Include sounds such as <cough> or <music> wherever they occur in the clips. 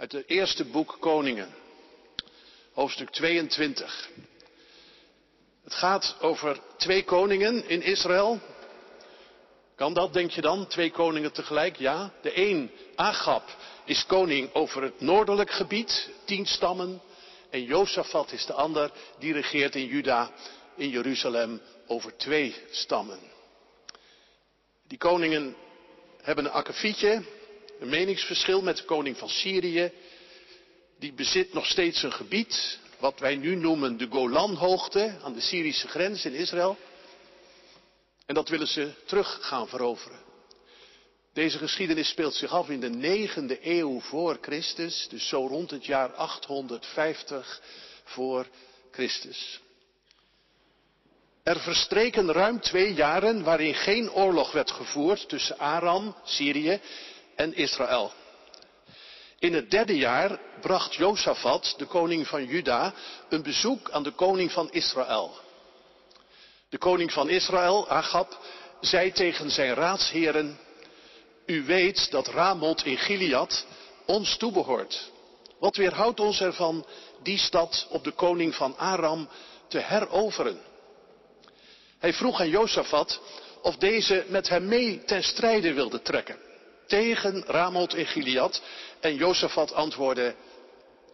uit het eerste boek Koningen, hoofdstuk 22. Het gaat over twee koningen in Israël. Kan dat, denk je dan? Twee koningen tegelijk? Ja. De een, Agab, is koning over het noordelijk gebied, tien stammen. En Jozefat is de ander, die regeert in Juda, in Jeruzalem, over twee stammen. Die koningen hebben een akkefietje, een meningsverschil met de koning van Syrië. Die bezit nog steeds een gebied, wat wij nu noemen de Golanhoogte, aan de Syrische grens in Israël. En dat willen ze terug gaan veroveren. Deze geschiedenis speelt zich af in de negende eeuw voor Christus, dus zo rond het jaar 850 voor Christus. Er verstreken ruim twee jaren waarin geen oorlog werd gevoerd tussen Aram, Syrië en Israël. In het derde jaar bracht Jozefat, de koning van Juda, een bezoek aan de koning van Israël. De koning van Israël, Agab, zei tegen zijn raadsheren, u weet dat Ramoth in Gilead ons toebehoort. Wat weerhoudt ons ervan die stad op de koning van Aram te heroveren? Hij vroeg aan Jozefat of deze met hem mee ten strijde wilde trekken. Tegen Ramoth in Gilead. En Jozefat antwoordde,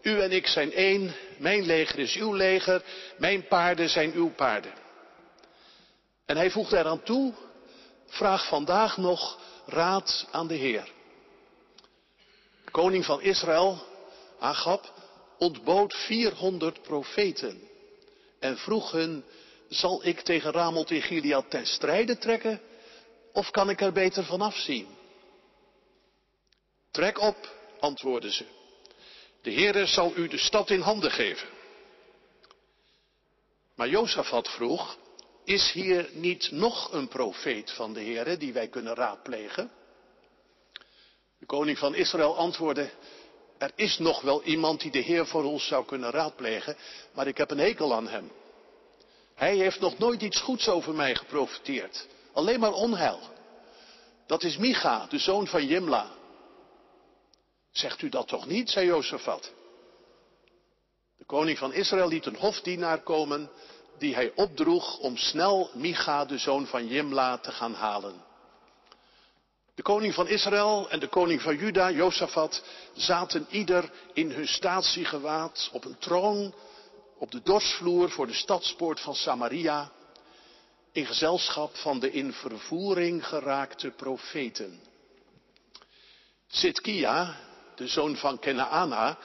u en ik zijn één, mijn leger is uw leger, mijn paarden zijn uw paarden. En hij voegde eraan toe, vraag vandaag nog raad aan de Heer. De koning van Israël, Agab, ontbood 400 profeten en vroeg hun, zal ik tegen Ramoth in Gilead ten strijde trekken of kan ik er beter van afzien? Trek op, antwoordden ze. De Heere zal u de stad in handen geven. Maar Jozefat vroeg, is hier niet nog een profeet van de Heere die wij kunnen raadplegen? De koning van Israël antwoordde, er is nog wel iemand die de Heer voor ons zou kunnen raadplegen, maar ik heb een hekel aan hem. Hij heeft nog nooit iets goeds over mij geprofiteerd, alleen maar onheil. Dat is Micha, de zoon van Jimla. Zegt u dat toch niet, zei Jozefat. De koning van Israël liet een hofdienaar komen die hij opdroeg om snel Micha, de zoon van Jimla, te gaan halen. De koning van Israël en de koning van Juda, Jozefat, zaten ieder in hun statiegewaad op een troon op de dorsvloer voor de stadspoort van Samaria, in gezelschap van de in vervoering geraakte profeten. Sitkia, de zoon van Kenaana,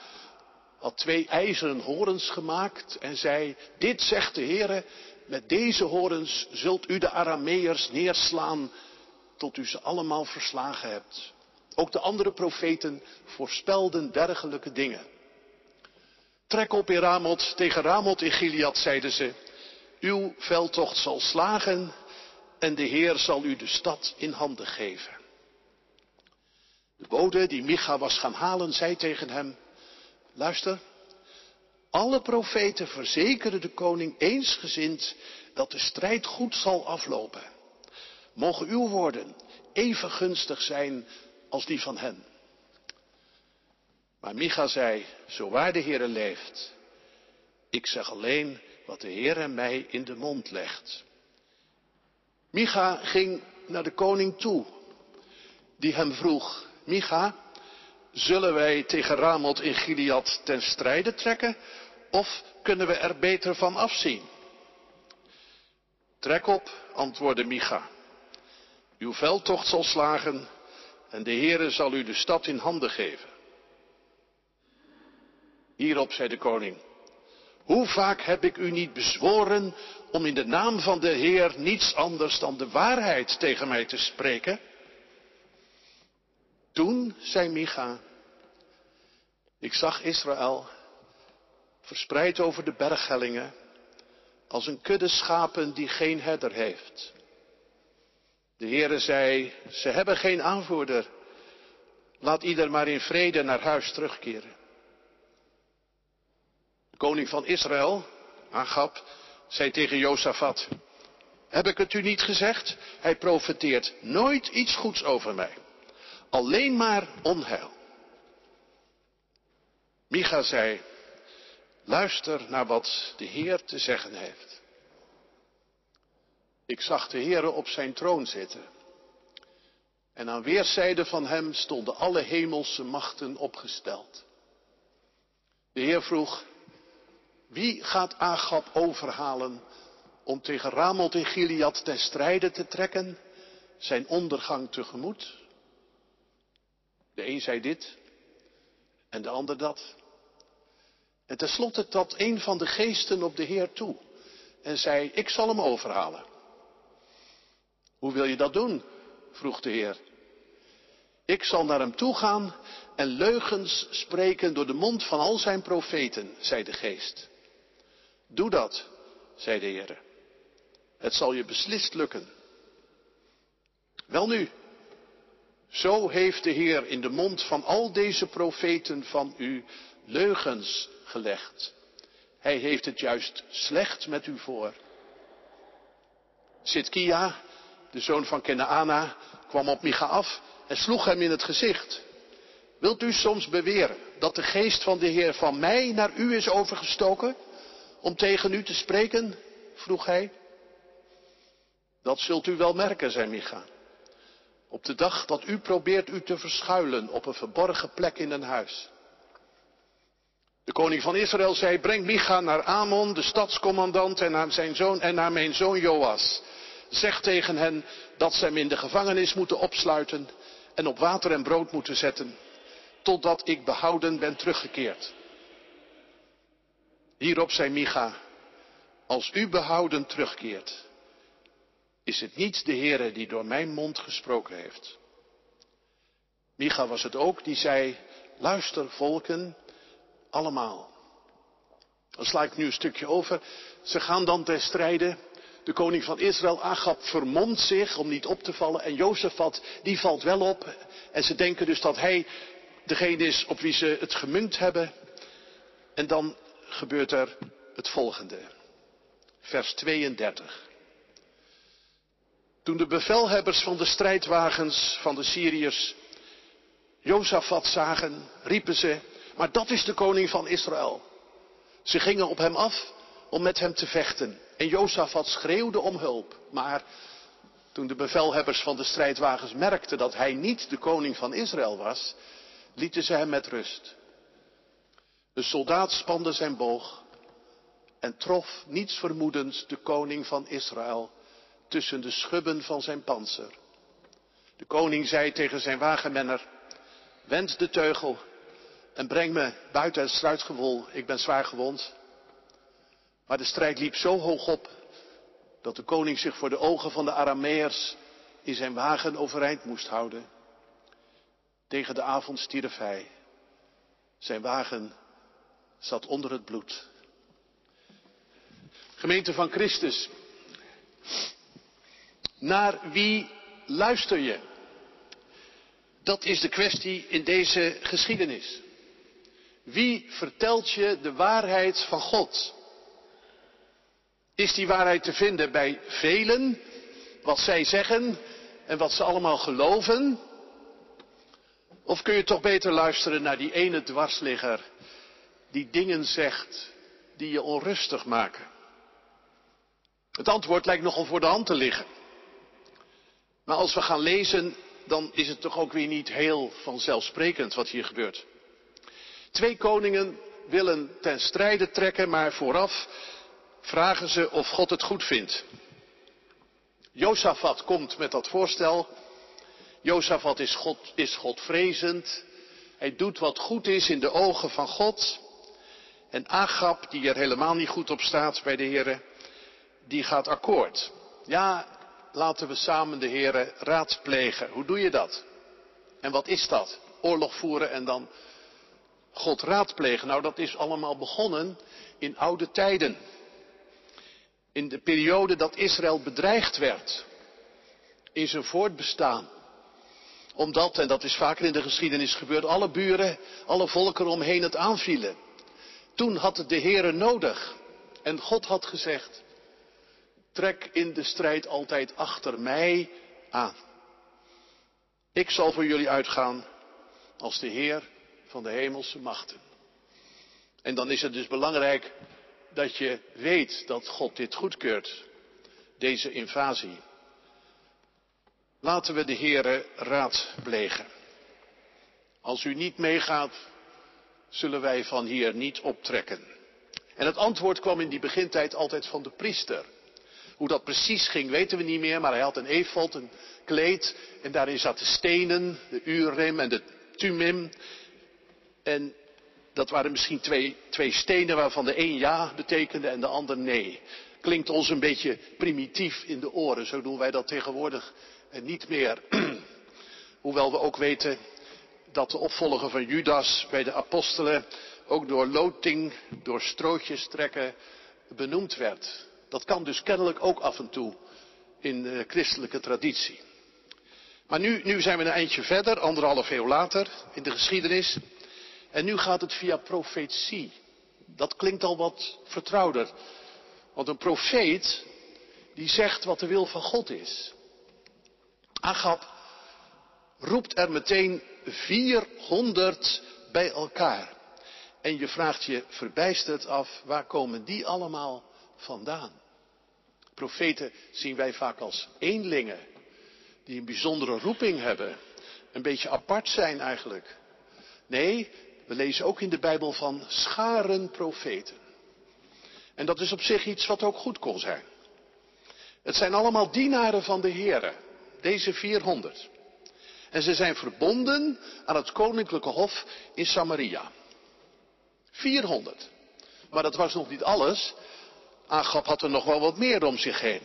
had twee ijzeren horens gemaakt en zei, dit zegt de Heere, met deze horens zult u de Arameërs neerslaan tot u ze allemaal verslagen hebt. Ook de andere profeten voorspelden dergelijke dingen. Trek op in Ramoth, tegen Ramoth in Gilead, zeiden ze. Uw veldtocht zal slagen en de Heer zal u de stad in handen geven. De bode die Micha was gaan halen, zei tegen hem, luister, alle profeten verzekeren de koning eensgezind dat de strijd goed zal aflopen. Mogen uw woorden even gunstig zijn als die van hen. Maar Micha zei, zo waar de Heere leeft, ik zeg alleen wat de Heere mij in de mond legt. Micha ging naar de koning toe, die hem vroeg, Micha, zullen wij tegen Ramoth in Gilead ten strijde trekken, of kunnen we er beter van afzien? Trek op, antwoordde Micha. Uw veldtocht zal slagen en de Heere zal u de stad in handen geven. Hierop zei de koning, hoe vaak heb ik u niet bezworen om in de naam van de Heer niets anders dan de waarheid tegen mij te spreken? Toen zei Micha, ik zag Israël verspreid over de berghellingen als een kudde schapen die geen herder heeft. De Heere zei, ze hebben geen aanvoerder. Laat ieder maar in vrede naar huis terugkeren koning van Israël, Agab, zei tegen Jozefat, heb ik het u niet gezegd? Hij profeteert nooit iets goeds over mij. Alleen maar onheil. Micha zei, luister naar wat de Heer te zeggen heeft. Ik zag de Heere op zijn troon zitten. En aan weerszijden van hem stonden alle hemelse machten opgesteld. De Heer vroeg, wie gaat Agab overhalen om tegen Ramoth in Gilead ten strijde te trekken, zijn ondergang tegemoet? De een zei dit en de ander dat. En tenslotte trad een van de geesten op de Heer toe en zei, ik zal hem overhalen. Hoe wil je dat doen? vroeg de Heer. Ik zal naar hem toe gaan en leugens spreken door de mond van al zijn profeten, zei de geest. Doe dat, zei de Heer. Het zal je beslist lukken. Welnu, zo heeft de Heer in de mond van al deze profeten van u leugens gelegd. Hij heeft het juist slecht met u voor. Sitkia, de zoon van Kenaana, kwam op Micha af en sloeg hem in het gezicht. Wilt u soms beweren dat de geest van de Heer van mij naar u is overgestoken om tegen u te spreken? vroeg hij. Dat zult u wel merken, zei Micha. Op de dag dat u probeert u te verschuilen op een verborgen plek in een huis. De koning van Israël zei, breng Micha naar Amon, de stadscommandant, en naar zijn zoon en naar mijn zoon Joas. Zeg tegen hen dat ze hem in de gevangenis moeten opsluiten en op water en brood moeten zetten, totdat ik behouden ben teruggekeerd. Hierop zei Micha, als u behouden terugkeert, is het niet de Heere die door mijn mond gesproken heeft. Micha was het ook die zei, luister volken, allemaal. Dan sla ik nu een stukje over. Ze gaan dan ter strijde. De koning van Israël, Agab, vermomt zich om niet op te vallen. En Jozefat, die valt wel op. En ze denken dus dat hij degene is op wie ze het gemunt hebben. En dan gebeurt er het volgende. Vers 32. Toen de bevelhebbers van de strijdwagens van de Syriërs Jozefat zagen, riepen ze, maar dat is de koning van Israël. Ze gingen op hem af om met hem te vechten. En Jozefat schreeuwde om hulp. Maar toen de bevelhebbers van de strijdwagens merkten dat hij niet de koning van Israël was, lieten ze hem met rust. Een soldaat spande zijn boog en trof niets vermoedens de koning van Israël tussen de schubben van zijn panzer. De koning zei tegen zijn wagenmenner, wend de teugel en breng me buiten het struitgewol, ik ben zwaar gewond. Maar de strijd liep zo hoog op dat de koning zich voor de ogen van de Arameërs in zijn wagen overeind moest houden. Tegen de avond stierf hij. Zijn wagen zat onder het bloed. Gemeente van Christus, naar wie luister je? Dat is de kwestie in deze geschiedenis. Wie vertelt je de waarheid van God? Is die waarheid te vinden bij velen, wat zij zeggen en wat ze allemaal geloven? Of kun je toch beter luisteren naar die ene dwarsligger die dingen zegt die je onrustig maken? Het antwoord lijkt nogal voor de hand te liggen. Maar als we gaan lezen, dan is het toch ook weer niet heel vanzelfsprekend wat hier gebeurt. Twee koningen willen ten strijde trekken, maar vooraf vragen ze of God het goed vindt. Jozefat komt met dat voorstel. Jozefat is, God, is Godvrezend. Hij doet wat goed is in de ogen van God. En Agab, die er helemaal niet goed op staat bij de heren, die gaat akkoord. Ja, laten we samen de heren raadplegen. Hoe doe je dat? En wat is dat? Oorlog voeren en dan God raadplegen. Nou, dat is allemaal begonnen in oude tijden. In de periode dat Israël bedreigd werd. In zijn voortbestaan. Omdat, en dat is vaker in de geschiedenis gebeurd, alle buren, alle volken omheen het aanvielen. Toen had het de Heere nodig. En God had gezegd, trek in de strijd altijd achter mij aan. Ik zal voor jullie uitgaan als de Heer van de hemelse machten. En dan is het dus belangrijk dat je weet dat God dit goedkeurt, deze invasie. Laten we de Heere raadplegen. Als u niet meegaat, zullen wij van hier niet optrekken. En het antwoord kwam in die begintijd altijd van de priester. Hoe dat precies ging weten we niet meer, maar hij had een efot, een kleed, en daarin zaten stenen, de Urim en de Tumim. En dat waren misschien twee, twee stenen waarvan de een ja betekende en de ander nee. Klinkt ons een beetje primitief in de oren, zo doen wij dat tegenwoordig niet meer. <clears throat> Hoewel we ook weten dat de opvolger van Judas bij de apostelen ook door loting, door strootjes trekken benoemd werd. Dat kan dus kennelijk ook af en toe in de christelijke traditie. Maar nu, nu zijn we een eindje verder, anderhalf eeuw later in de geschiedenis. En nu gaat het via profetie. Dat klinkt al wat vertrouwder. Want een profeet, die zegt wat de wil van God is. Agab roept er meteen 400 bij elkaar. En je vraagt je verbijsterd af, waar komen die allemaal vandaan? Profeten zien wij vaak als eenlingen, die een bijzondere roeping hebben, een beetje apart zijn eigenlijk. Nee, we lezen ook in de Bijbel van scharen profeten. En dat is op zich iets wat ook goed kon zijn. Het zijn allemaal dienaren van de Heere, deze 400. En ze zijn verbonden aan het koninklijke hof in Samaria. 400. Maar dat was nog niet alles. Agab had er nog wel wat meer om zich heen.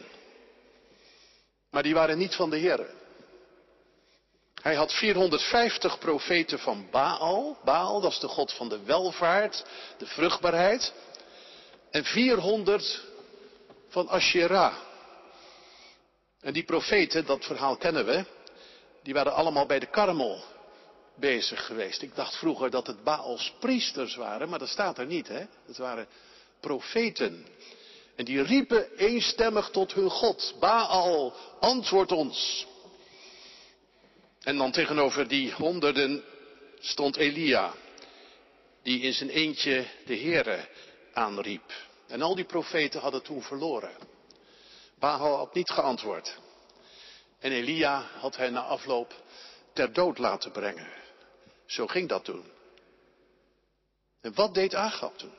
Maar die waren niet van de Heer. Hij had 450 profeten van Baal. Baal, dat is de god van de welvaart, de vruchtbaarheid. En 400 van Asherah. En die profeten, dat verhaal kennen we, die waren allemaal bij de karmel bezig geweest. Ik dacht vroeger dat het Baals priesters waren, maar dat staat er niet, hè. Het waren profeten. En die riepen eenstemmig tot hun God. Baal, antwoord ons. En dan tegenover die honderden stond Elia, die in zijn eentje de Heere aanriep. En al die profeten hadden toen verloren. Baal had niet geantwoord. En Elia had hij na afloop ter dood laten brengen. Zo ging dat toen. En wat deed Agab toen?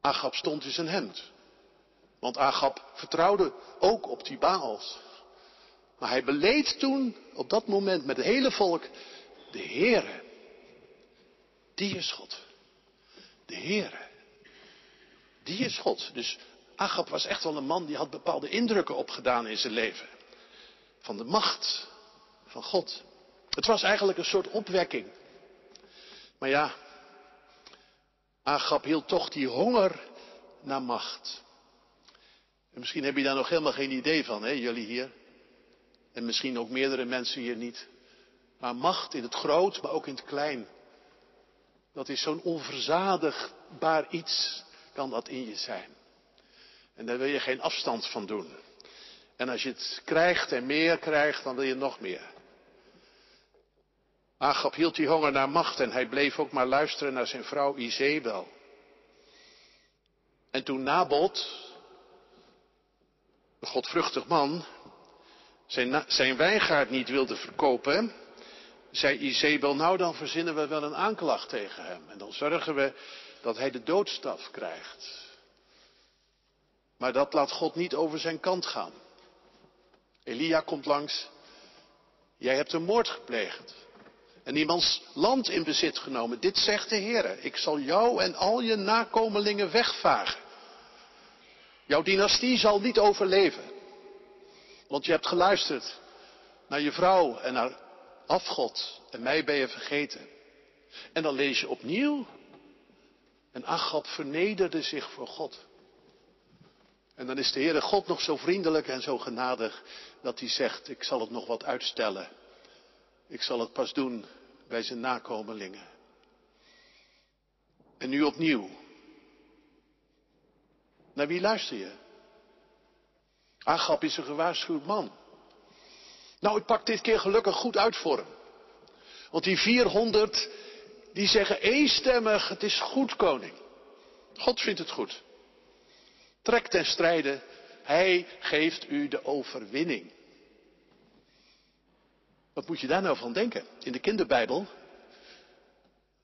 Agab stond in zijn hemd. Want Agab vertrouwde ook op die Baals. Maar hij beleed toen op dat moment met het hele volk de Heere. Die is God. De Heere. Die is God. Dus Agab was echt wel een man die had bepaalde indrukken opgedaan in zijn leven. Van de macht van God. Het was eigenlijk een soort opwekking. Maar ja, Agab hield toch die honger naar macht. En misschien heb je daar nog helemaal geen idee van, hè, jullie hier. En misschien ook meerdere mensen hier niet. Maar macht in het groot, maar ook in het klein. Dat is zo'n onverzadigbaar iets, kan dat in je zijn. En daar wil je geen afstand van doen. En als je het krijgt en meer krijgt, dan wil je nog meer. Agab hield die honger naar macht en hij bleef ook maar luisteren naar zijn vrouw Izebel. En toen Nabot, een godvruchtig man, zijn, zijn wijngaard niet wilde verkopen, zei Izebel, nou dan verzinnen we wel een aanklacht tegen hem. En dan zorgen we dat hij de doodstraf krijgt. Maar dat laat God niet over zijn kant gaan. Elia komt langs. Jij hebt een moord gepleegd. En iemands land in bezit genomen. Dit zegt de Heer. Ik zal jou en al je nakomelingen wegvagen. Jouw dynastie zal niet overleven. Want je hebt geluisterd naar je vrouw en naar afgod. En mij ben je vergeten. En dan lees je opnieuw. En Achab vernederde zich voor God. En dan is de Heere God nog zo vriendelijk en zo genadig dat hij zegt, ik zal het nog wat uitstellen. Ik zal het pas doen bij zijn nakomelingen. En nu opnieuw. Naar wie luister je? Agap is een gewaarschuwd man. Nou, ik pak dit keer gelukkig goed uit voor hem. Want die 400, Die zeggen eenstemmig, het is goed koning. God vindt het goed. Trek ten strijde, hij geeft u de overwinning. Wat moet je daar nou van denken? In de kinderbijbel,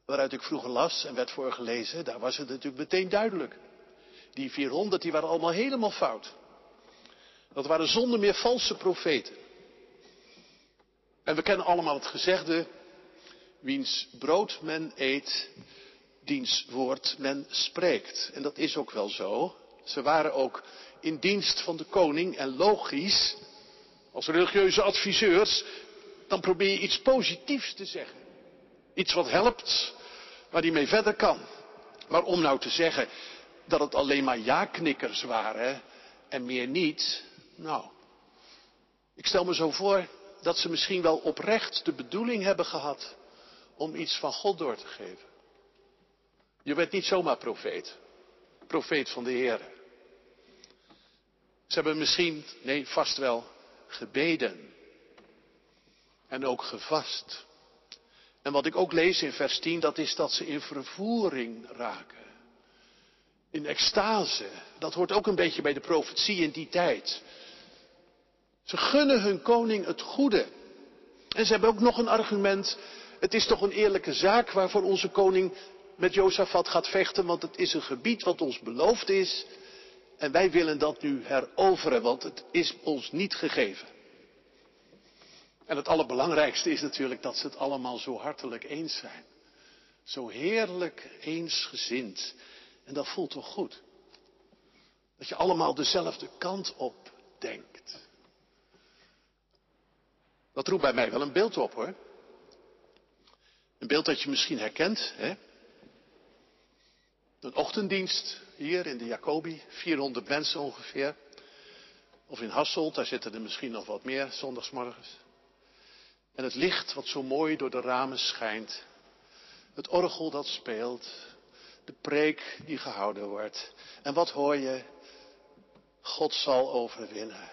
waaruit ik vroeger las en werd voorgelezen, daar was het natuurlijk meteen duidelijk. Die 400, die waren allemaal helemaal fout. Dat waren zonder meer valse profeten. En we kennen allemaal het gezegde, wiens brood men eet, diens woord men spreekt. En dat is ook wel zo. Ze waren ook in dienst van de koning en logisch, als religieuze adviseurs, dan probeer je iets positiefs te zeggen. Iets wat helpt, waar hij mee verder kan. Maar om nou te zeggen dat het alleen maar ja-knikkers waren en meer niet, nou, ik stel me zo voor dat ze misschien wel oprecht de bedoeling hebben gehad om iets van God door te geven. Je bent niet zomaar profeet, profeet van de Heer. Ze hebben misschien, nee, vast wel, gebeden. En ook gevast. En wat ik ook lees in vers 10, dat is dat ze in vervoering raken. In extase. Dat hoort ook een beetje bij de profetie in die tijd. Ze gunnen hun koning het goede. En ze hebben ook nog een argument. Het is toch een eerlijke zaak waarvoor onze koning met Jozefat gaat vechten, want het is een gebied wat ons beloofd is. En wij willen dat nu heroveren, want het is ons niet gegeven. En het allerbelangrijkste is natuurlijk dat ze het allemaal zo hartelijk eens zijn. Zo heerlijk eensgezind. En dat voelt toch goed? Dat je allemaal dezelfde kant op denkt. Dat roept bij mij wel een beeld op hoor. Een beeld dat je misschien herkent. Hè? Een ochtenddienst hier in de Jacobi, 400 mensen ongeveer. Of in Hasselt, daar zitten er misschien nog wat meer zondagsmorgens. En het licht wat zo mooi door de ramen schijnt. Het orgel dat speelt. De preek die gehouden wordt. En wat hoor je? God zal overwinnen.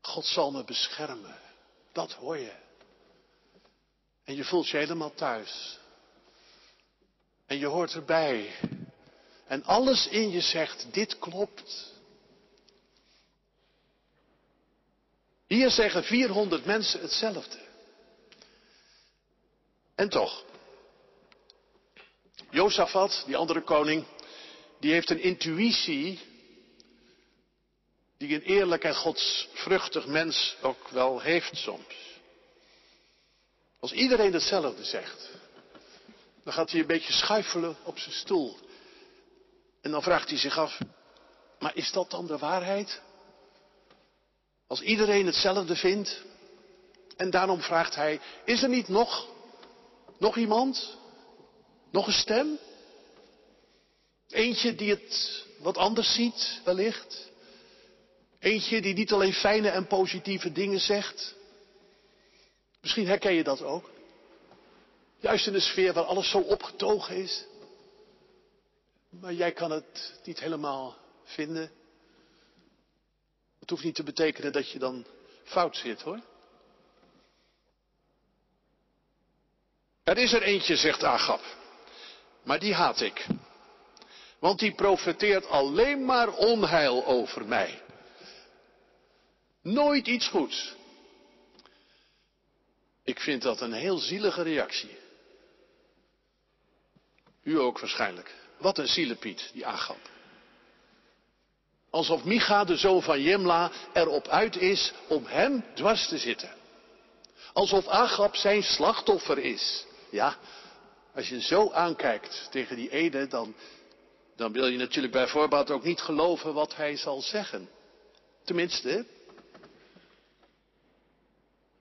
God zal me beschermen. Dat hoor je. En je voelt je helemaal thuis. En je hoort erbij. En alles in je zegt, dit klopt. Hier zeggen 400 mensen hetzelfde. En toch, Jozefat, die andere koning, die heeft een intuïtie die een eerlijk en godsvruchtig mens ook wel heeft soms. Als iedereen hetzelfde zegt, dan gaat hij een beetje schuifelen op zijn stoel. En dan vraagt hij zich af, maar is dat dan de waarheid? Als iedereen hetzelfde vindt. En daarom vraagt hij, is er niet nog, nog iemand? Nog een stem? Eentje die het wat anders ziet, wellicht? Eentje die niet alleen fijne en positieve dingen zegt. Misschien herken je dat ook. Juist in een sfeer waar alles zo opgetogen is. Maar jij kan het niet helemaal vinden. Het hoeft niet te betekenen dat je dan fout zit hoor. Er is er eentje, zegt Agap. Maar die haat ik. Want die profeteert alleen maar onheil over mij. Nooit iets goeds. Ik vind dat een heel zielige reactie. U ook waarschijnlijk. Wat een zielepiet, die Agap. Alsof Micha, de zoon van Jemla, erop uit is om hem dwars te zitten. Alsof Agap zijn slachtoffer is. Ja, als je zo aankijkt tegen die ene, dan, dan wil je natuurlijk bij voorbaat ook niet geloven wat hij zal zeggen. Tenminste,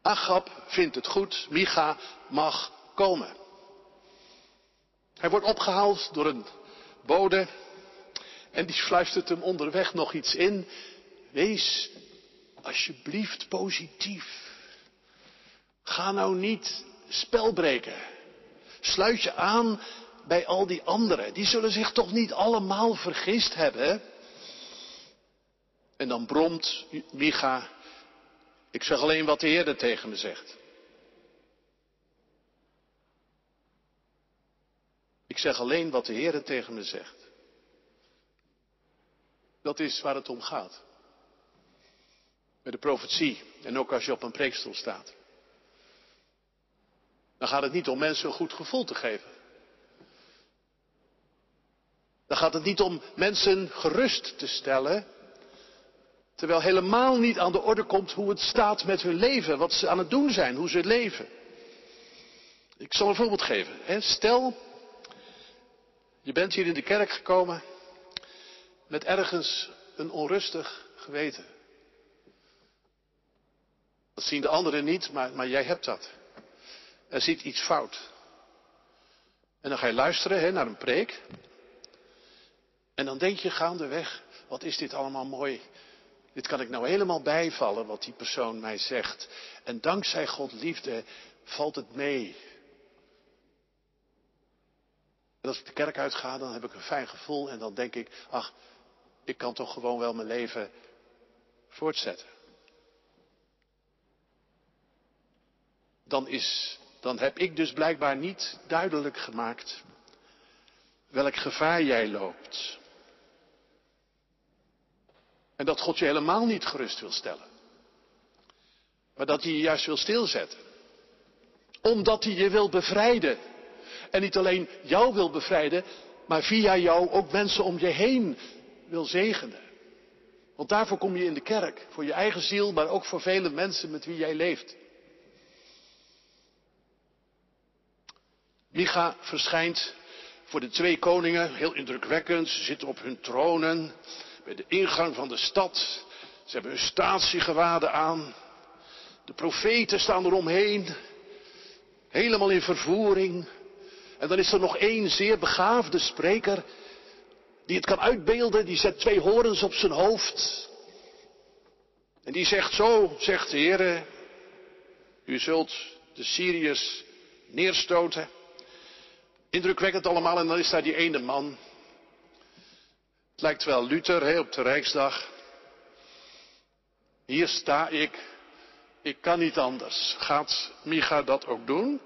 Agap vindt het goed, Micha mag komen. Hij wordt opgehaald door een bode en die fluistert hem onderweg nog iets in. Wees alsjeblieft positief. Ga nou niet spel breken. Sluit je aan bij al die anderen. Die zullen zich toch niet allemaal vergist hebben. En dan bromt Micha. Ik zeg alleen wat de Heer tegen me zegt. zeg alleen wat de Heer tegen me zegt. Dat is waar het om gaat. Met de profetie en ook als je op een preekstoel staat. Dan gaat het niet om mensen een goed gevoel te geven. Dan gaat het niet om mensen gerust te stellen. Terwijl helemaal niet aan de orde komt hoe het staat met hun leven, wat ze aan het doen zijn, hoe ze leven. Ik zal een voorbeeld geven. Stel, je bent hier in de kerk gekomen met ergens een onrustig geweten. Dat zien de anderen niet, maar, maar jij hebt dat. Er zit iets fout. En dan ga je luisteren hè, naar een preek. En dan denk je gaandeweg, wat is dit allemaal mooi. Dit kan ik nou helemaal bijvallen wat die persoon mij zegt. En dankzij God liefde valt het mee. En als ik de kerk uitga, dan heb ik een fijn gevoel en dan denk ik, ach, ik kan toch gewoon wel mijn leven voortzetten. Dan, is, dan heb ik dus blijkbaar niet duidelijk gemaakt welk gevaar jij loopt. En dat God je helemaal niet gerust wil stellen. Maar dat hij je juist wil stilzetten. Omdat hij je wil bevrijden. En niet alleen jou wil bevrijden, maar via jou ook mensen om je heen wil zegenen. Want daarvoor kom je in de kerk. Voor je eigen ziel, maar ook voor vele mensen met wie jij leeft. Micha verschijnt voor de twee koningen, heel indrukwekkend. Ze zitten op hun tronen bij de ingang van de stad. Ze hebben hun statiegewaden aan. De profeten staan eromheen. Helemaal in vervoering. En dan is er nog één zeer begaafde spreker. Die het kan uitbeelden. Die zet twee horens op zijn hoofd. En die zegt zo, zegt de Heer. U zult de Syriërs neerstoten. Indrukwekkend allemaal. En dan is daar die ene man. Het lijkt wel Luther op de Rijksdag. Hier sta ik. Ik kan niet anders. Gaat Micha dat ook doen?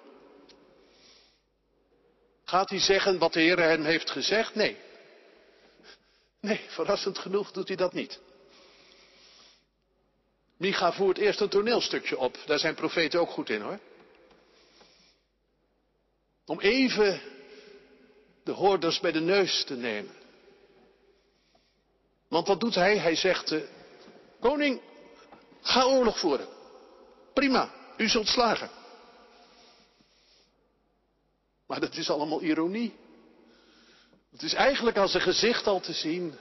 Gaat hij zeggen wat de Heer hem heeft gezegd? Nee. Nee, verrassend genoeg doet hij dat niet. Micha voert eerst een toneelstukje op. Daar zijn profeten ook goed in hoor. Om even de hoorders bij de neus te nemen. Want wat doet hij? Hij zegt, uh, koning, ga oorlog voeren. Prima, u zult slagen. Maar dat is allemaal ironie. Het is eigenlijk als een gezicht al te zien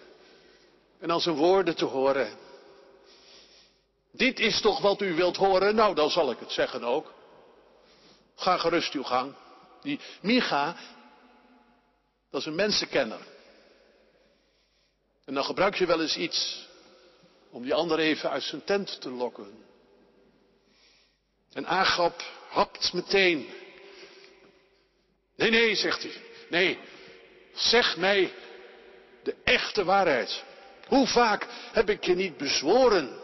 en als een woorden te horen. Dit is toch wat u wilt horen? Nou, dan zal ik het zeggen ook. Ga gerust uw gang. Die Micha, dat is een mensenkenner. En dan gebruik je wel eens iets om die ander even uit zijn tent te lokken. En Agap hapt meteen. Nee, nee, zegt hij. Nee, zeg mij de echte waarheid. Hoe vaak heb ik je niet bezworen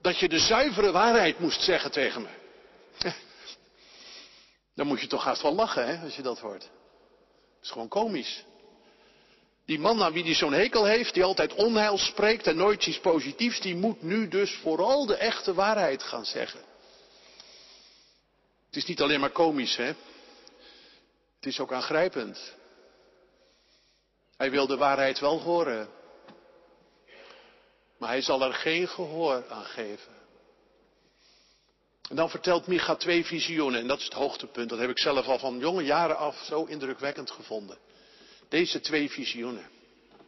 dat je de zuivere waarheid moest zeggen tegen me? <laughs> Dan moet je toch haast wel lachen, hè, als je dat hoort. Het is gewoon komisch. Die man naar wie die zo'n hekel heeft, die altijd onheil spreekt en nooit iets positiefs, die moet nu dus vooral de echte waarheid gaan zeggen. Het is niet alleen maar komisch, hè. Het is ook aangrijpend. Hij wil de waarheid wel horen. Maar hij zal er geen gehoor aan geven. En dan vertelt Micha twee visioenen. En dat is het hoogtepunt. Dat heb ik zelf al van jonge jaren af zo indrukwekkend gevonden. Deze twee visioenen.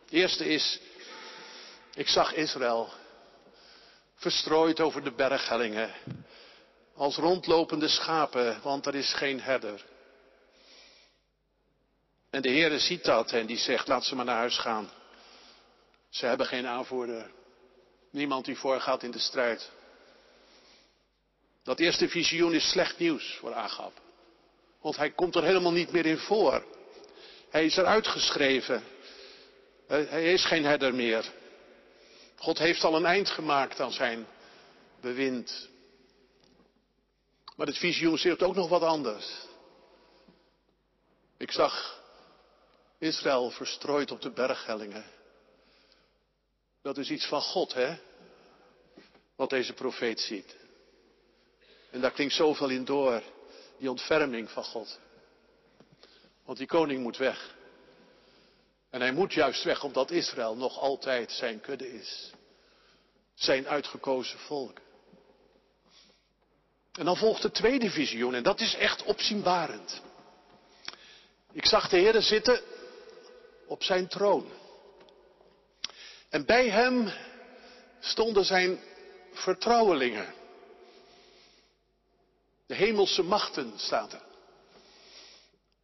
De eerste is, ik zag Israël verstrooid over de berghellingen. Als rondlopende schapen, want er is geen herder. En de Heere ziet dat en die zegt, laat ze maar naar huis gaan. Ze hebben geen aanvoerder. Niemand die voorgaat in de strijd. Dat eerste visioen is slecht nieuws voor Agab. Want hij komt er helemaal niet meer in voor. Hij is eruit geschreven. Hij is geen herder meer. God heeft al een eind gemaakt aan zijn bewind. Maar het visioen zegt ook nog wat anders. Ik zag Israël verstrooid op de berghellingen. Dat is iets van God, hè? Wat deze profeet ziet. En daar klinkt zoveel in door, die ontferming van God. Want die koning moet weg. En hij moet juist weg omdat Israël nog altijd zijn kudde is. Zijn uitgekozen volk. En dan volgt het tweede visioen en dat is echt opzienbarend. Ik zag de Heer zitten op zijn troon. En bij hem stonden zijn vertrouwelingen. De hemelse machten staat er.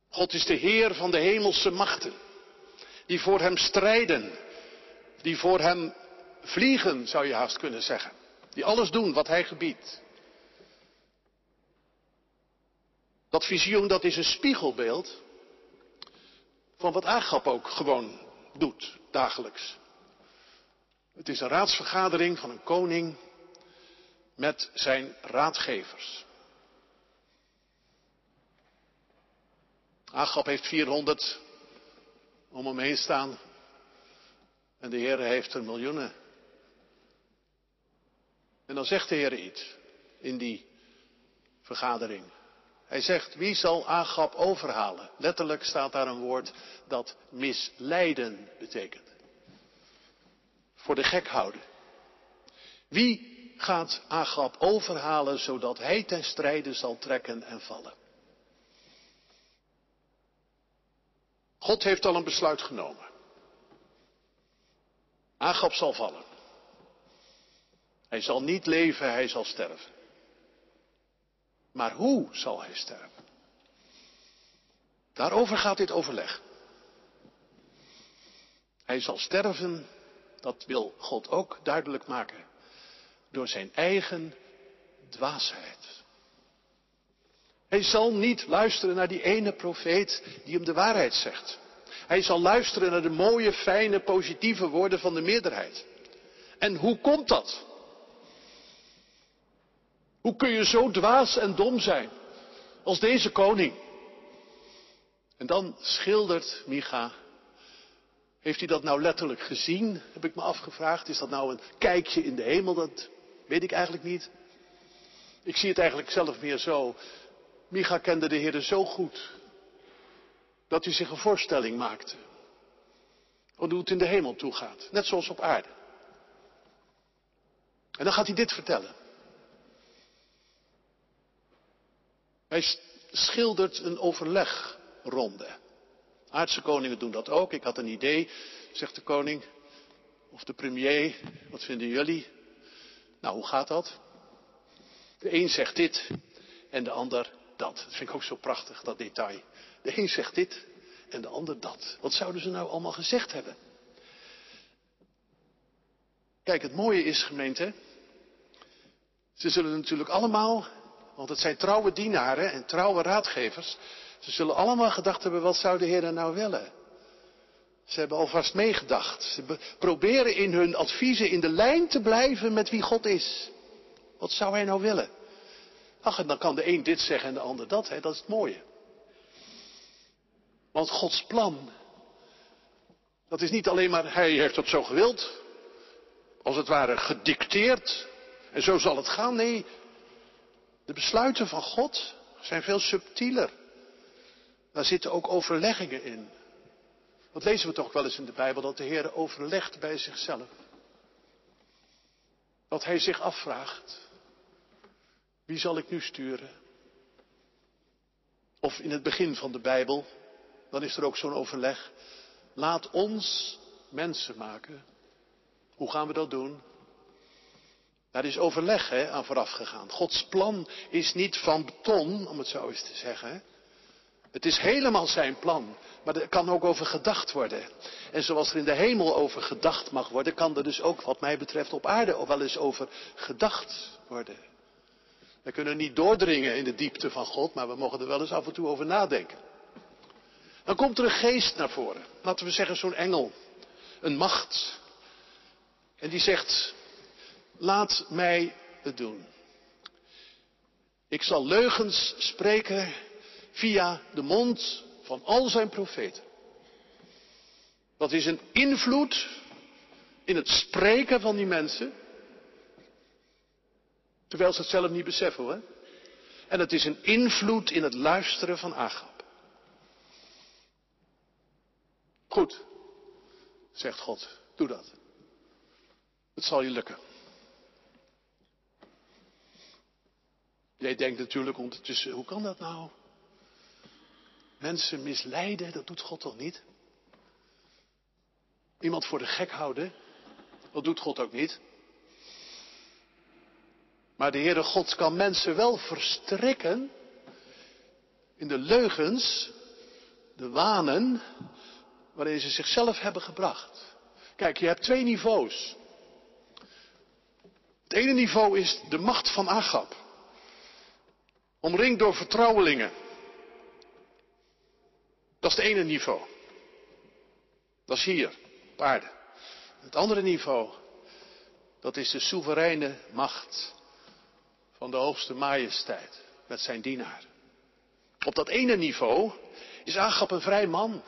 God is de Heer van de hemelse machten. Die voor hem strijden. Die voor hem vliegen, zou je haast kunnen zeggen. Die alles doen wat hij gebiedt. Dat visioen dat is een spiegelbeeld van wat Agap ook gewoon doet, dagelijks. Het is een raadsvergadering van een koning met zijn raadgevers. Agap heeft 400 om hem heen staan en de Heer heeft er miljoenen. En dan zegt de Heer iets in die vergadering. Hij zegt, wie zal Agap overhalen? Letterlijk staat daar een woord dat misleiden betekent. Voor de gek houden. Wie gaat Agap overhalen zodat hij ten strijde zal trekken en vallen? God heeft al een besluit genomen. Agap zal vallen. Hij zal niet leven, hij zal sterven. Maar hoe zal hij sterven? Daarover gaat dit overleg. Hij zal sterven, dat wil God ook duidelijk maken, door zijn eigen dwaasheid. Hij zal niet luisteren naar die ene profeet die hem de waarheid zegt. Hij zal luisteren naar de mooie, fijne, positieve woorden van de meerderheid. En hoe komt dat? Hoe kun je zo dwaas en dom zijn als deze koning? En dan schildert Micha. Heeft hij dat nou letterlijk gezien? Heb ik me afgevraagd. Is dat nou een kijkje in de hemel? Dat weet ik eigenlijk niet. Ik zie het eigenlijk zelf meer zo. Micha kende de Heer zo goed. Dat hij zich een voorstelling maakte. Hoe het in de hemel toe gaat. Net zoals op aarde. En dan gaat hij dit vertellen. Hij schildert een overlegronde. Aardse koningen doen dat ook. Ik had een idee, zegt de koning of de premier. Wat vinden jullie? Nou, hoe gaat dat? De een zegt dit en de ander dat. Dat vind ik ook zo prachtig, dat detail. De een zegt dit en de ander dat. Wat zouden ze nou allemaal gezegd hebben? Kijk, het mooie is, gemeente. Ze zullen natuurlijk allemaal want het zijn trouwe dienaren en trouwe raadgevers. Ze zullen allemaal gedacht hebben, wat zou de Heer nou willen? Ze hebben alvast meegedacht. Ze proberen in hun adviezen in de lijn te blijven met wie God is. Wat zou hij nou willen? Ach, en dan kan de een dit zeggen en de ander dat. Hè? Dat is het mooie. Want Gods plan, dat is niet alleen maar, hij heeft het zo gewild. Als het ware gedicteerd. En zo zal het gaan. Nee, de besluiten van God zijn veel subtieler. Daar zitten ook overleggingen in. Dat lezen we toch wel eens in de Bijbel, dat de Heer overlegt bij zichzelf. Dat hij zich afvraagt, wie zal ik nu sturen? Of in het begin van de Bijbel, dan is er ook zo'n overleg. Laat ons mensen maken. Hoe gaan we dat doen? Daar is overleg hè, aan vooraf gegaan. Gods plan is niet van beton, om het zo eens te zeggen. Het is helemaal zijn plan, maar er kan ook over gedacht worden. En zoals er in de hemel over gedacht mag worden, kan er dus ook, wat mij betreft, op aarde wel eens over gedacht worden. We kunnen niet doordringen in de diepte van God, maar we mogen er wel eens af en toe over nadenken. Dan komt er een geest naar voren. Laten we zeggen zo'n engel. Een macht. En die zegt, laat mij het doen. Ik zal leugens spreken via de mond van al zijn profeten. Dat is een invloed in het spreken van die mensen. Terwijl ze het zelf niet beseffen hoor. En het is een invloed in het luisteren van Agap. Goed, zegt God, doe dat. Het zal je lukken. Jij denkt natuurlijk ondertussen, hoe kan dat nou? Mensen misleiden, dat doet God toch niet? Iemand voor de gek houden, dat doet God ook niet. Maar de Heere God kan mensen wel verstrikken in de leugens, de wanen, waarin ze zichzelf hebben gebracht. Kijk, je hebt twee niveaus. Het ene niveau is de macht van Agap. Omringd door vertrouwelingen. Dat is het ene niveau. Dat is hier, op aarde. Het andere niveau, dat is de soevereine macht van de hoogste majesteit met zijn dienaar. Op dat ene niveau is Agap een vrij man.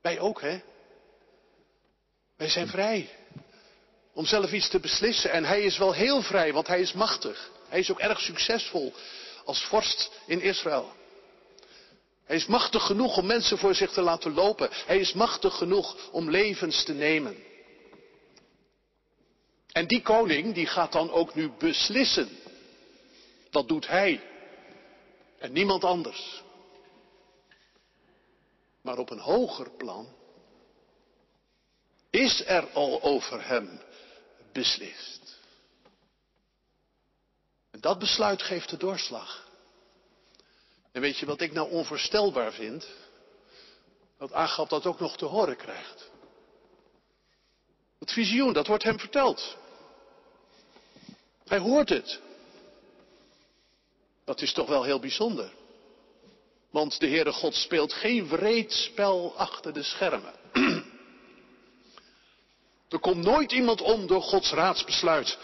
Wij ook, hè? Wij zijn vrij om zelf iets te beslissen. En hij is wel heel vrij, want hij is machtig. Hij is ook erg succesvol als vorst in Israël. Hij is machtig genoeg om mensen voor zich te laten lopen. Hij is machtig genoeg om levens te nemen. En die koning die gaat dan ook nu beslissen. Dat doet hij. En niemand anders. Maar op een hoger plan is er al over hem beslist. Dat besluit geeft de doorslag. En weet je wat ik nou onvoorstelbaar vind? Dat Agap dat ook nog te horen krijgt. Het visioen, dat wordt hem verteld. Hij hoort het. Dat is toch wel heel bijzonder. Want de Heere God speelt geen wreed spel achter de schermen. <clears throat> Er komt nooit iemand om door Gods raadsbesluit.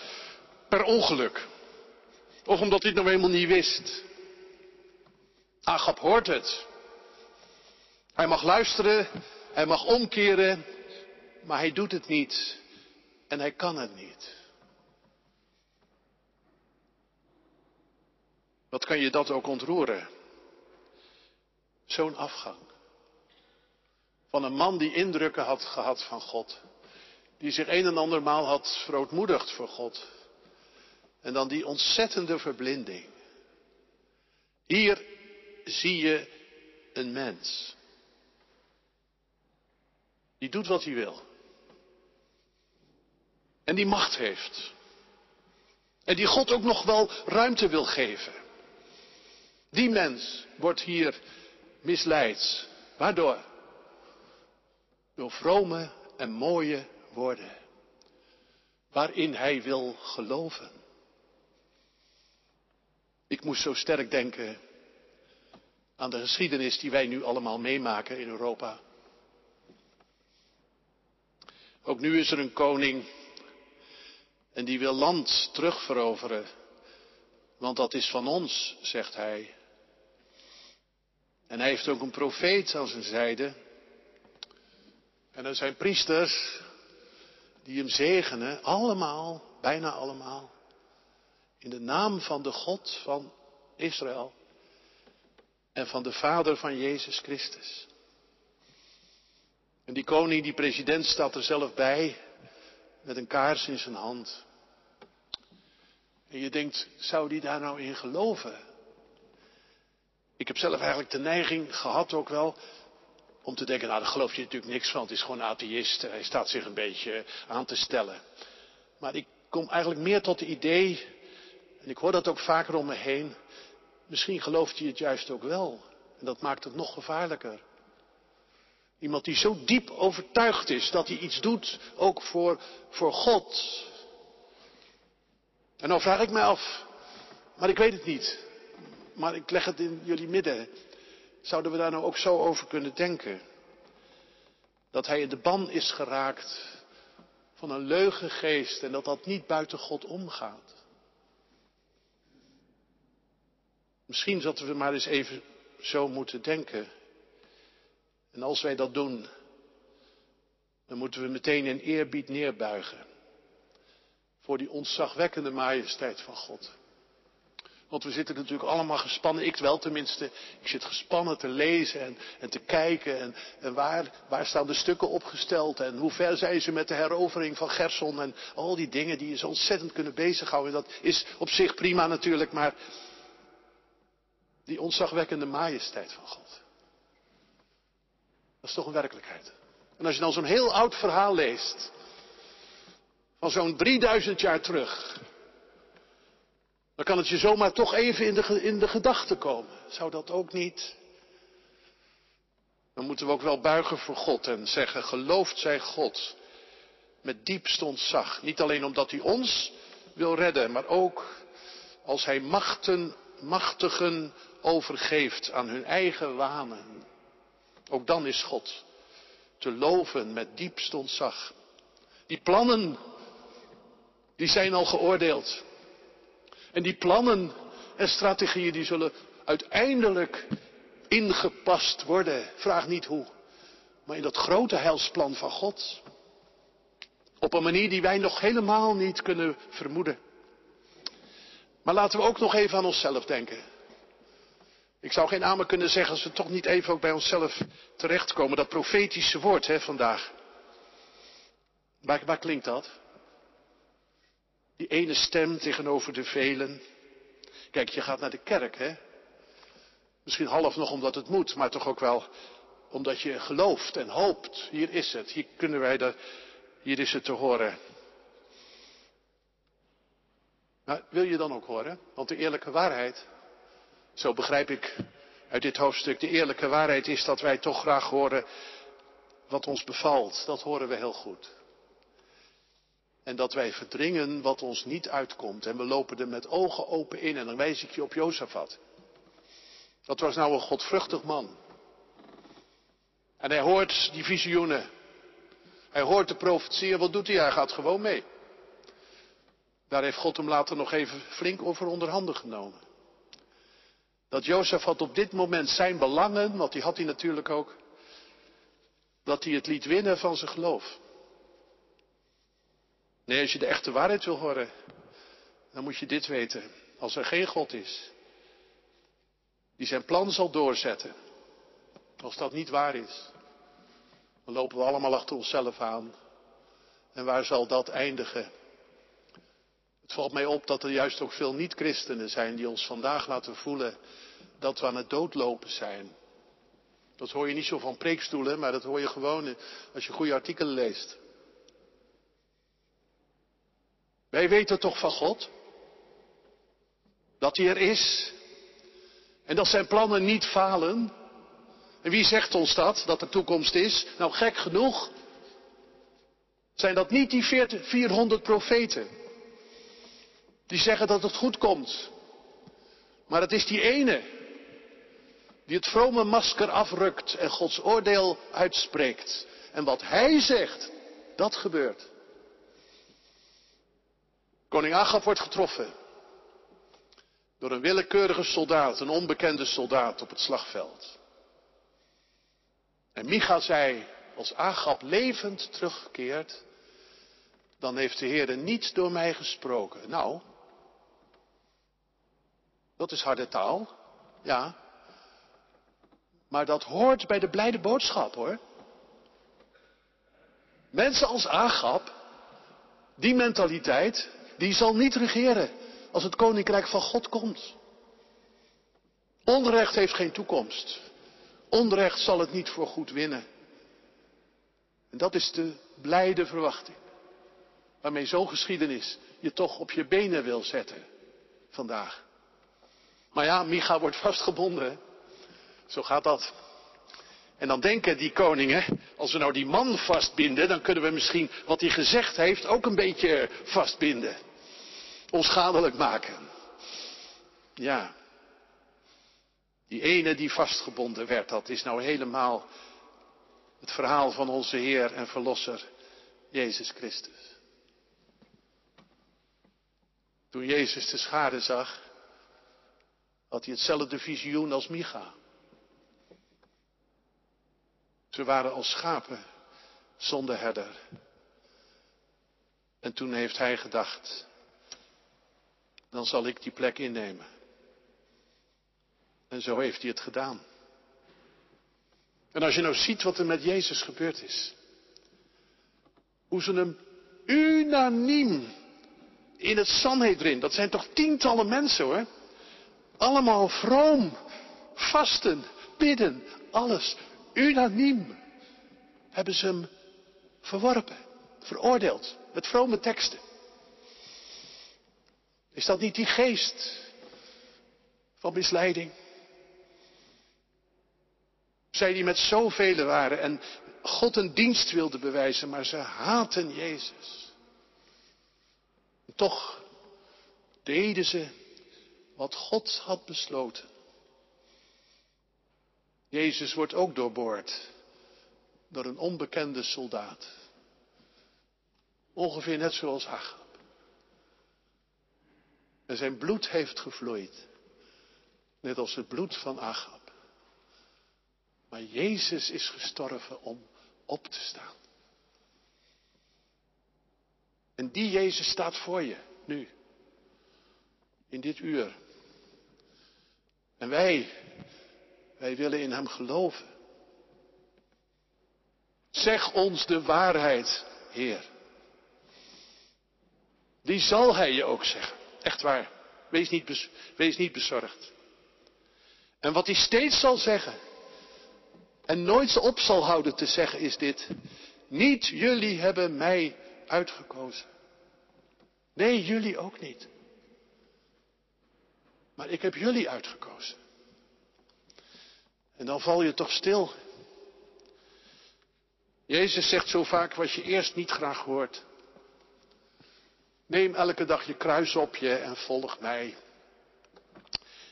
Per ongeluk. Of omdat hij het nou eenmaal niet wist. Agap hoort het. Hij mag luisteren, hij mag omkeren, maar hij doet het niet. En hij kan het niet. Wat kan je dat ook ontroeren? Zo'n afgang. Van een man die indrukken had gehad van God. Die zich een en ander maal had verootmoedigd voor God. En dan die ontzettende verblinding. Hier zie je een mens. Die doet wat hij wil. En die macht heeft. En die God ook nog wel ruimte wil geven. Die mens wordt hier misleid. Waardoor? Door vrome en mooie woorden. Waarin hij wil geloven. Ik moest zo sterk denken aan de geschiedenis die wij nu allemaal meemaken in Europa. Ook nu is er een koning en die wil land terugveroveren, want dat is van ons, zegt hij. En hij heeft ook een profeet aan zijn zijde. En er zijn priesters die hem zegenen, allemaal, bijna allemaal, in de naam van de God van Israël en van de Vader van Jezus Christus. En die koning, die president staat er zelf bij, met een kaars in zijn hand. En je denkt, zou die daar nou in geloven? Ik heb zelf eigenlijk de neiging gehad ook wel om te denken, nou daar geloof je natuurlijk niks van, het is gewoon atheïst, hij staat zich een beetje aan te stellen. Maar ik kom eigenlijk meer tot het idee, en ik hoor dat ook vaker om me heen, misschien gelooft hij het juist ook wel. En dat maakt het nog gevaarlijker. Iemand die zo diep overtuigd is dat hij iets doet, ook voor, voor God. En dan vraag ik mij af, maar ik weet het niet. Maar ik leg het in jullie midden. Zouden we daar nou ook zo over kunnen denken? Dat hij in de ban is geraakt van een leugengeest en dat dat niet buiten God omgaat. Misschien zouden we maar eens even zo moeten denken. En als wij dat doen, dan moeten we meteen in eerbied neerbuigen voor die ontzagwekkende majesteit van God. Want we zitten natuurlijk allemaal gespannen, ik wel tenminste. Ik zit gespannen te lezen en, en te kijken. En, en waar, waar, staan de stukken opgesteld? En hoe ver zijn ze met de herovering van Gerson? En al die dingen die je zo ontzettend kunnen bezighouden. Dat is op zich prima natuurlijk, maar die ontzagwekkende majesteit van God. Dat is toch een werkelijkheid. En als je dan zo'n heel oud verhaal leest, van zo'n 3000 jaar terug, dan kan het je zomaar toch even in de, in de gedachten komen. Zou dat ook niet? Dan moeten we ook wel buigen voor God en zeggen, geloofd zij God met diepst ontzag. Niet alleen omdat hij ons wil redden, maar ook als hij machten, machtigen overgeeft aan hun eigen wanen. Ook dan is God te loven met diepst ontzag. Die plannen, die zijn al geoordeeld. En die plannen en strategieën die zullen uiteindelijk ingepast worden. Vraag niet hoe. Maar in dat grote heilsplan van God. Op een manier die wij nog helemaal niet kunnen vermoeden. Maar laten we ook nog even aan onszelf denken. Ik zou geen amen kunnen zeggen als we toch niet even ook bij onszelf terechtkomen. Dat profetische woord hè, vandaag. Waar, klinkt dat? Die ene stem tegenover de velen. Kijk, je gaat naar de kerk, hè? Misschien half nog omdat het moet, maar toch ook wel omdat je gelooft en hoopt. Hier is het, hier kunnen wij dat, hier is het te horen. Maar wil je dan ook horen? Want de eerlijke waarheid, zo begrijp ik uit dit hoofdstuk, de eerlijke waarheid is dat wij toch graag horen wat ons bevalt. Dat horen we heel goed. En dat wij verdringen wat ons niet uitkomt. En we lopen er met ogen open in. En dan wijs ik je op Jozefat. Dat was nou een godvruchtig man. En hij hoort die visioenen. Hij hoort de profetieën. Wat doet hij? Hij gaat gewoon mee. Daar heeft God hem later nog even flink over onderhanden genomen. Dat Jozef had op dit moment zijn belangen, want die had hij natuurlijk ook, dat hij het liet winnen van zijn geloof. Nee, als je de echte waarheid wil horen, dan moet je dit weten. Als er geen God is, die zijn plan zal doorzetten, als dat niet waar is, dan lopen we allemaal achter onszelf aan. En waar zal dat eindigen? Het valt mij op dat er juist ook veel niet-christenen zijn die ons vandaag laten voelen dat we aan het doodlopen zijn. Dat hoor je niet zo van preekstoelen, maar dat hoor je gewoon als je goede artikelen leest. Wij weten toch van God dat hij er is en dat zijn plannen niet falen. En wie zegt ons dat, dat er toekomst is? Nou, gek genoeg zijn dat niet die 400 profeten die zeggen dat het goed komt. Maar het is die ene die het vrome masker afrukt en Gods oordeel uitspreekt. En wat hij zegt, dat gebeurt. Koning Agab wordt getroffen door een willekeurige soldaat, een onbekende soldaat op het slagveld. En Micha zei, als Agab levend terugkeert, dan heeft de Heer niet door mij gesproken. Nou, dat is harde taal, ja. Maar dat hoort bij de blijde boodschap hoor. Mensen als Agab, die mentaliteit, die zal niet regeren als het koninkrijk van God komt. Onrecht heeft geen toekomst. Onrecht zal het niet voor goed winnen. En dat is de blijde verwachting. Waarmee zo'n geschiedenis je toch op je benen wil zetten vandaag. Maar ja, Micha wordt vastgebonden. Zo gaat dat. En dan denken die koningen, als we nou die man vastbinden, dan kunnen we misschien wat hij gezegd heeft ook een beetje vastbinden onschadelijk maken. Ja. Die ene die vastgebonden werd, dat is nou helemaal het verhaal van onze Heer en Verlosser, Jezus Christus. Toen Jezus de schade zag, had hij hetzelfde visioen als Micha. Ze waren als schapen zonder herder. En toen heeft hij gedacht, dan zal ik die plek innemen. En zo heeft hij het gedaan. En als je nou ziet wat er met Jezus gebeurd is. Hoe ze hem unaniem in het Sanhedrin, dat zijn toch tientallen mensen hoor. Allemaal vroom, vasten, bidden, alles. Unaniem hebben ze hem verworpen, veroordeeld, met vrome teksten. Is dat niet die geest van misleiding? Zij die met zoveel waren en God een dienst wilden bewijzen, maar ze haten Jezus. toch deden ze wat God had besloten. Jezus wordt ook doorboord door een onbekende soldaat. Ongeveer net zoals Agab. En zijn bloed heeft gevloeid. Net als het bloed van Agab. Maar Jezus is gestorven om op te staan. En die Jezus staat voor je, nu. In dit uur. En wij, wij willen in Hem geloven. Zeg ons de waarheid, Heer. Die zal Hij je ook zeggen. Echt waar. Wees niet, wees niet bezorgd. En wat Hij steeds zal zeggen, en nooit op zal houden te zeggen, is dit. Niet jullie hebben mij uitgekozen. Nee, jullie ook niet. Maar ik heb jullie uitgekozen. En dan val je toch stil. Jezus zegt zo vaak wat je eerst niet graag hoort. Neem elke dag je kruis op je en volg mij.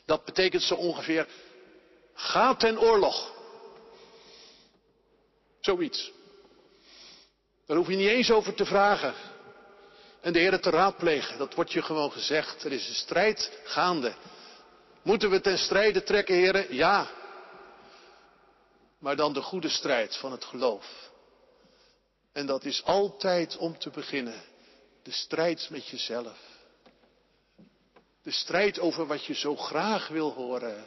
Dat betekent zo ongeveer, ga ten oorlog. Zoiets. Daar hoef je niet eens over te vragen. En de Heer te raadplegen. Dat wordt je gewoon gezegd. Er is een strijd gaande. Moeten we ten strijde trekken, heren? Ja. Maar dan de goede strijd van het geloof. En dat is altijd om te beginnen. De strijd met jezelf. De strijd over wat je zo graag wil horen.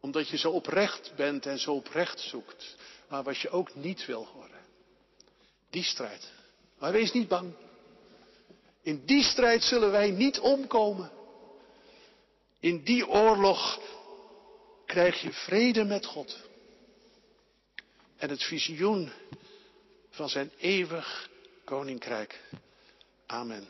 Omdat je zo oprecht bent en zo oprecht zoekt. Maar wat je ook niet wil horen. Die strijd. Maar wees niet bang. In die strijd zullen wij niet omkomen. In die oorlog krijg je vrede met God. En het visioen van zijn eeuwig koninkrijk. Amen.